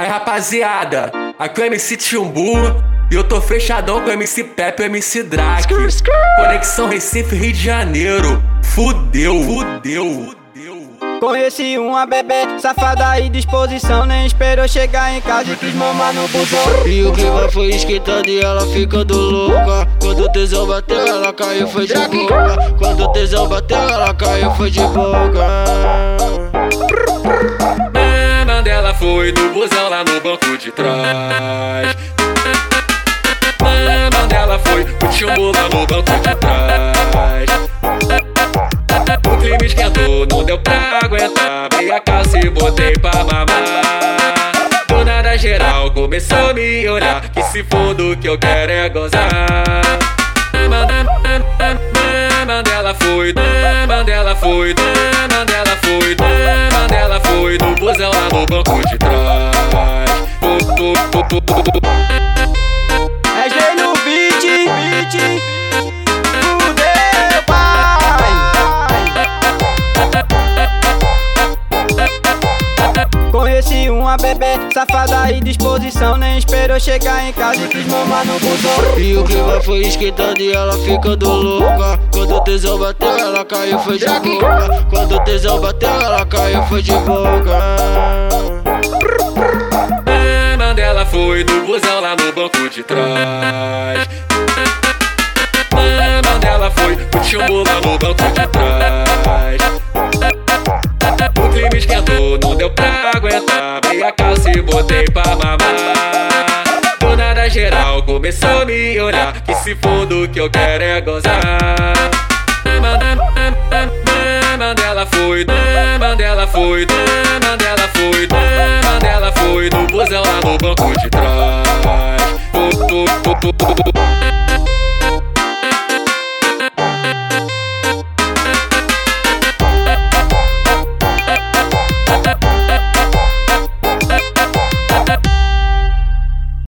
Aí rapaziada, aqui é o MC Timbu e eu tô fechadão com o MC Pepe e o MC Drake. Conexão Recife, Rio de Janeiro. Fudeu, fudeu, fudeu. Conheci uma bebê safada e disposição Nem esperou chegar em casa e quis mamar no busão E o clima foi esquentando e ela ficando louca Quando o tesão bateu ela caiu foi de boca Quando o tesão bateu ela caiu foi de boca Mama dela foi no busão lá no banco de trás. Mama dela foi o chumbo lá no banco de trás. O clima esquentou, não deu pra aguentar. Abri a calça e botei pra mamar. Do nada geral começou a me olhar. Que se for do que eu quero é gozar. Mama dela foi, mama dela foi, Conheci uma bebê safada e disposição. Nem esperou chegar em casa e quis mamar no busão E o clima foi esquentando e ela ficando louca. Quando o tesão bateu ela caiu foi de boca. Quando o tesão bateu ela caiu foi de boca. Mama dela foi no busão lá no banco de trás. Mama dela foi o chumbo lá no banco de trás aguentar. Abri a calça e botei pra mamar. Do nada geral começou a me olhar. Que se for do que eu quero é gozar. Mama dela foi, mama dela foi, mama dela foi, mama dela foi. No busão lá no banco de trás